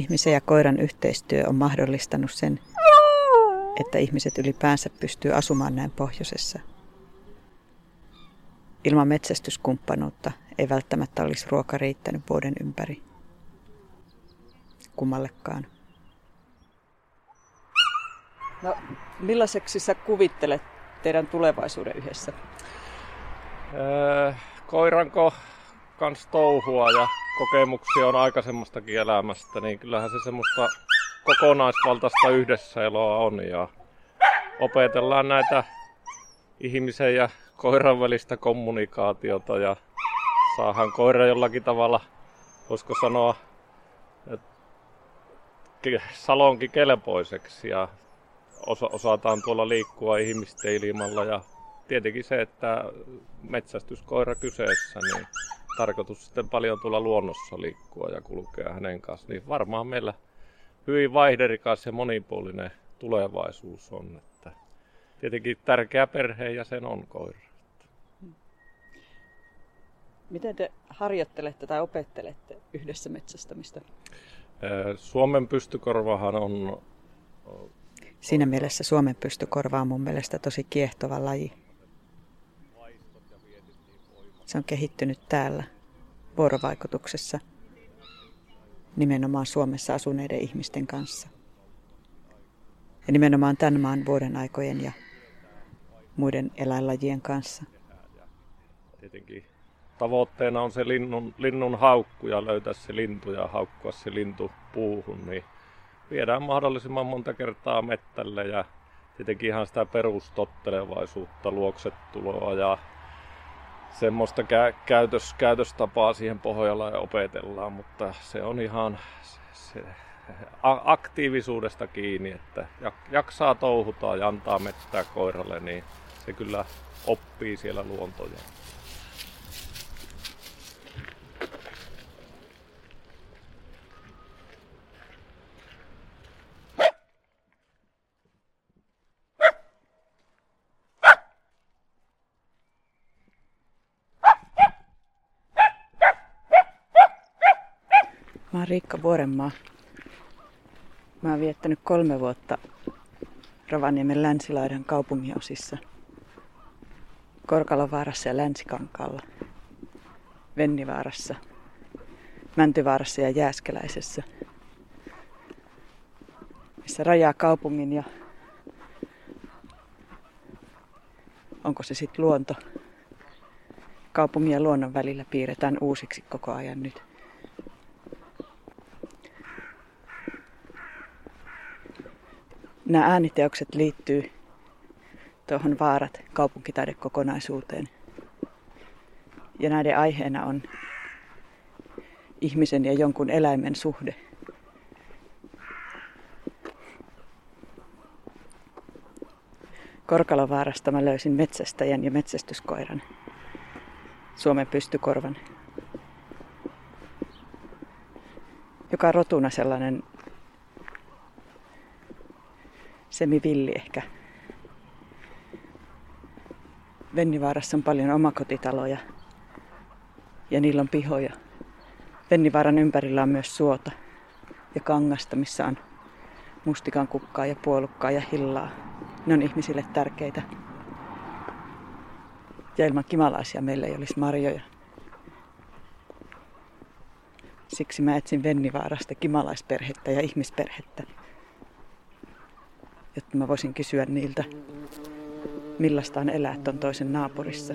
Ihmisen ja koiran yhteistyö on mahdollistanut sen, että ihmiset ylipäänsä pystyy asumaan näin pohjoisessa. Ilman metsästyskumppanuutta ei välttämättä olisi ruoka riittänyt vuoden ympäri. Kummallekaan. No, millaiseksi sä kuvittelet teidän tulevaisuuden yhdessä? Öö, koiranko kans touhua ja kokemuksia on aikaisemmastakin elämästä, niin kyllähän se semmoista kokonaisvaltaista yhdessäeloa on ja opetellaan näitä ihmisen ja koiran välistä kommunikaatiota ja saahan koira jollakin tavalla, voisiko sanoa, salonkin kelpoiseksi ja osa, osataan tuolla liikkua ihmisten ilmalla ja tietenkin se, että metsästyskoira kyseessä, niin tarkoitus sitten paljon tuolla luonnossa liikkua ja kulkea hänen kanssa, niin varmaan meillä hyvin vaihderikas ja monipuolinen tulevaisuus on. Että tietenkin tärkeä perheenjäsen on koira. Miten te harjoittelette tai opettelette yhdessä metsästämistä? Suomen pystykorvahan on... Siinä mielessä Suomen pystykorva on mun mielestä tosi kiehtova laji. Se on kehittynyt täällä vuorovaikutuksessa nimenomaan Suomessa asuneiden ihmisten kanssa. Ja nimenomaan tämän maan vuoden aikojen ja muiden eläinlajien kanssa. Tietenkin tavoitteena on se linnun, linnun haukku ja löytää se lintu ja haukkua se lintu puuhun, niin viedään mahdollisimman monta kertaa mettälle ja tietenkin ihan sitä perustottelevaisuutta, luoksetuloa ja semmoista kä- käytös, käytöstapaa siihen Pohjolaan opetellaan, mutta se on ihan se, aktiivisuudesta kiinni, että jaksaa touhuta ja antaa mettää koiralle, niin se kyllä oppii siellä luontoja. Mä oon Riikka Vuorenmaa. Mä oon viettänyt kolme vuotta Rovaniemen länsilaidan kaupunginosissa. Korkalovaarassa ja Länsikankaalla. Vennivaarassa, Mäntyvaarassa ja Jääskeläisessä. Missä rajaa kaupungin ja onko se sitten luonto. Kaupungin ja luonnon välillä piirretään uusiksi koko ajan nyt. Nämä ääniteokset liittyy tuohon Vaarat kaupunkitaidekokonaisuuteen. Ja näiden aiheena on ihmisen ja jonkun eläimen suhde. Korkalovaarasta mä löysin metsästäjän ja metsästyskoiran. Suomen pystykorvan. Joka rotuna sellainen semivilli ehkä. Vennivaarassa on paljon omakotitaloja ja niillä on pihoja. Vennivaaran ympärillä on myös suota ja kangasta, missä on mustikan kukkaa ja puolukkaa ja hillaa. Ne on ihmisille tärkeitä. Ja ilman kimalaisia meillä ei olisi marjoja. Siksi mä etsin Vennivaarasta kimalaisperhettä ja ihmisperhettä jotta mä voisin kysyä niiltä, millaista on elää ton toisen naapurissa.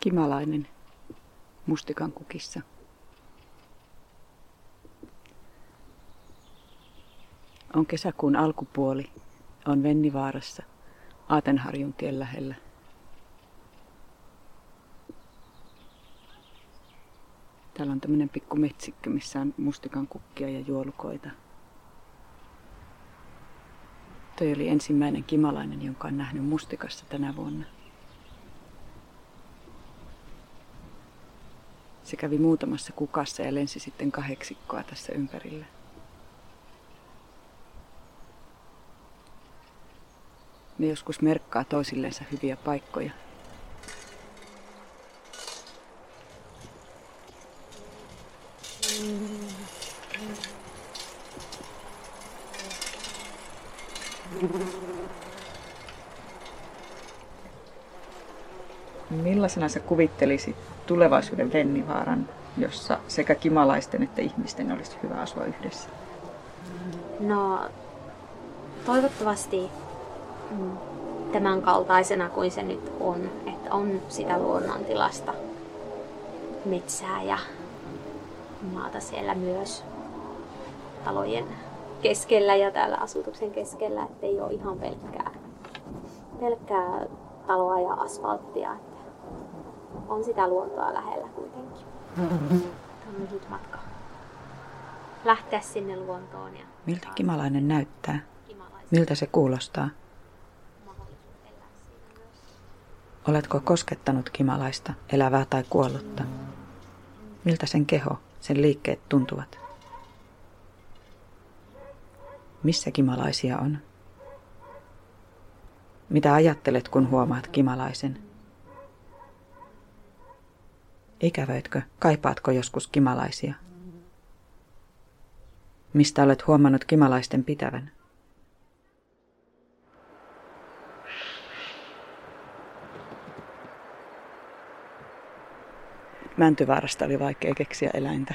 Kimalainen mustikan kukissa. On kesäkuun alkupuoli. On Vennivaarassa, Aatenharjun tien lähellä. Täällä on tämmöinen pikku metsikkö, missä on mustikan kukkia ja juolukoita. Toi oli ensimmäinen kimalainen, jonka on nähnyt mustikassa tänä vuonna. Se kävi muutamassa kukassa ja lensi sitten kahdeksikkoa tässä ympärillä. Ne joskus merkkaa toisillensa hyviä paikkoja. Millaisena sä kuvittelisit tulevaisuuden Vennivaaran, jossa sekä kimalaisten että ihmisten olisi hyvä asua yhdessä? No, toivottavasti tämän kaltaisena kuin se nyt on, että on sitä luonnontilasta metsää ja maata siellä myös talojen keskellä ja täällä asutuksen keskellä, ettei ole ihan pelkkää, pelkkää taloa ja asfalttia. Että on sitä luontoa lähellä kuitenkin. Tämä on lyhyt matka. Lähteä sinne luontoon. Ja Miltä kimalainen näyttää? Miltä se kuulostaa? Oletko koskettanut kimalaista, elävää tai kuollutta? Miltä sen keho, sen liikkeet tuntuvat? Missä kimalaisia on? Mitä ajattelet, kun huomaat kimalaisen? Ikävöitkö, kaipaatko joskus kimalaisia? Mistä olet huomannut kimalaisten pitävän? Mäntyvaarasta oli vaikea keksiä eläintä.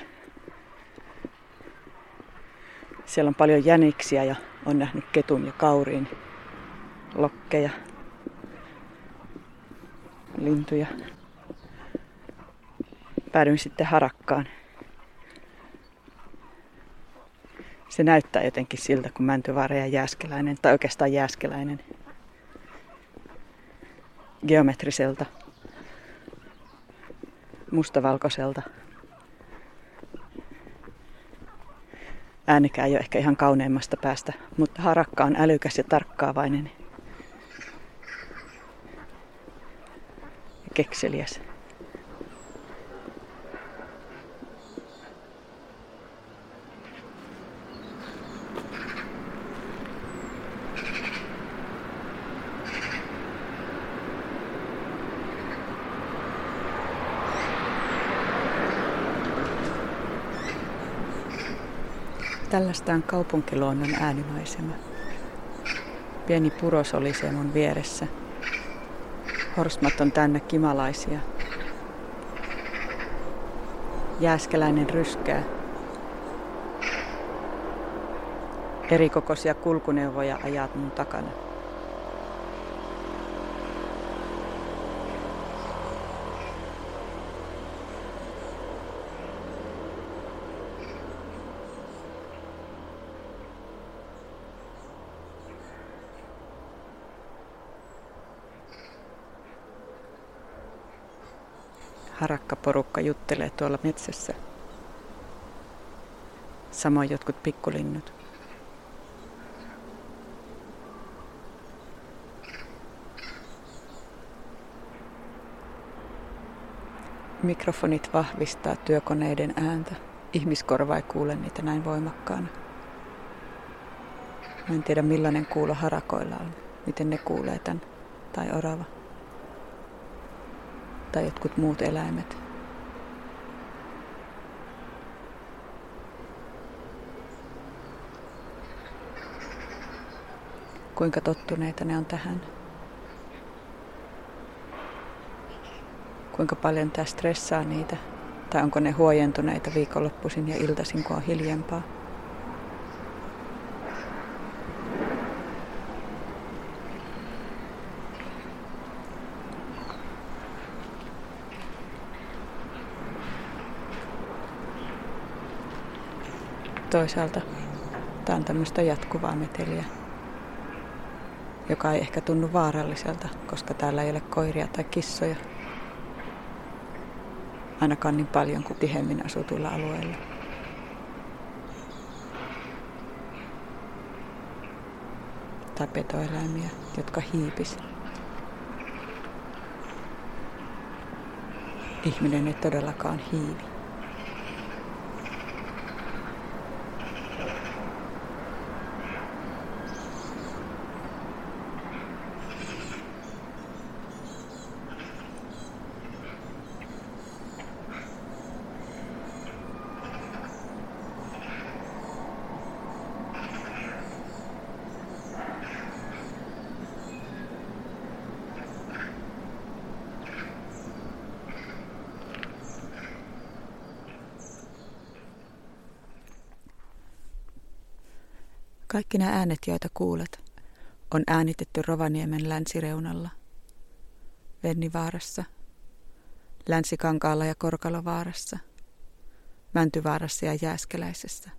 Siellä on paljon jäniksiä ja on nähnyt ketun ja kauriin, lokkeja, lintuja. Päädyin sitten harakkaan. Se näyttää jotenkin siltä kuin Mäntyvaara ja Jääskeläinen, tai oikeastaan Jääskeläinen. Geometriselta mustavalkoiselta. Äänikään ei ole ehkä ihan kauneimmasta päästä, mutta harakka on älykäs ja tarkkaavainen. Ja kekseliäs. Tällaista on kaupunkiluonnon äänimaisema. Pieni puros oli se mun vieressä. Horsmat on täynnä kimalaisia. Jääskeläinen ryskää. Erikokoisia kulkuneuvoja ajat mun takana. Harakkaporukka juttelee tuolla metsässä. Samoin jotkut pikkulinnut. Mikrofonit vahvistaa työkoneiden ääntä. Ihmiskorva ei kuule niitä näin voimakkaana. Mä en tiedä millainen kuulo harakoilla on. Miten ne kuulee tämän. Tai orava tai jotkut muut eläimet. Kuinka tottuneita ne on tähän? Kuinka paljon tämä stressaa niitä? Tai onko ne huojentuneita viikonloppuisin ja iltaisin, kun on hiljempaa? Toisaalta tämä on tämmöistä jatkuvaa meteliä, joka ei ehkä tunnu vaaralliselta, koska täällä ei ole koiria tai kissoja. Ainakaan niin paljon kuin tihemmin asutuilla alueilla. Tai petoeläimiä, jotka hiipis ihminen ei todellakaan hiivi. Kaikki nämä äänet, joita kuulet, on äänitetty Rovaniemen länsireunalla, Vennivaarassa, Länsikankaalla ja Korkalovaarassa, Mäntyvaarassa ja Jääskeläisessä.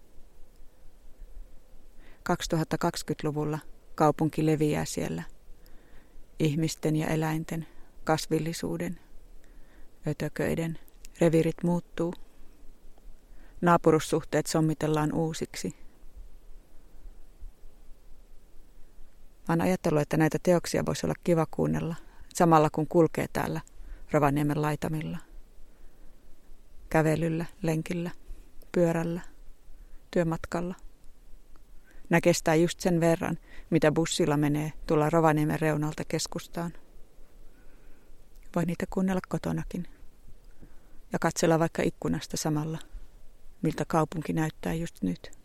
2020-luvulla kaupunki leviää siellä ihmisten ja eläinten, kasvillisuuden, ötököiden, revirit muuttuu. Naapurussuhteet sommitellaan uusiksi – Mä oon ajatellut, että näitä teoksia voisi olla kiva kuunnella samalla kun kulkee täällä Rovaniemen laitamilla. Kävelyllä, lenkillä, pyörällä, työmatkalla. Nää kestää just sen verran, mitä bussilla menee tulla Rovaniemen reunalta keskustaan. Voi niitä kuunnella kotonakin. Ja katsella vaikka ikkunasta samalla, miltä kaupunki näyttää just nyt.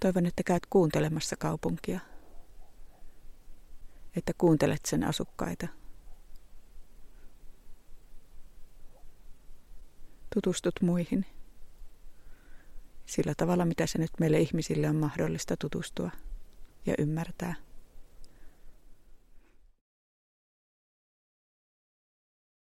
Toivon, että käyt kuuntelemassa kaupunkia. Että kuuntelet sen asukkaita. Tutustut muihin. Sillä tavalla, mitä se nyt meille ihmisille on mahdollista tutustua ja ymmärtää.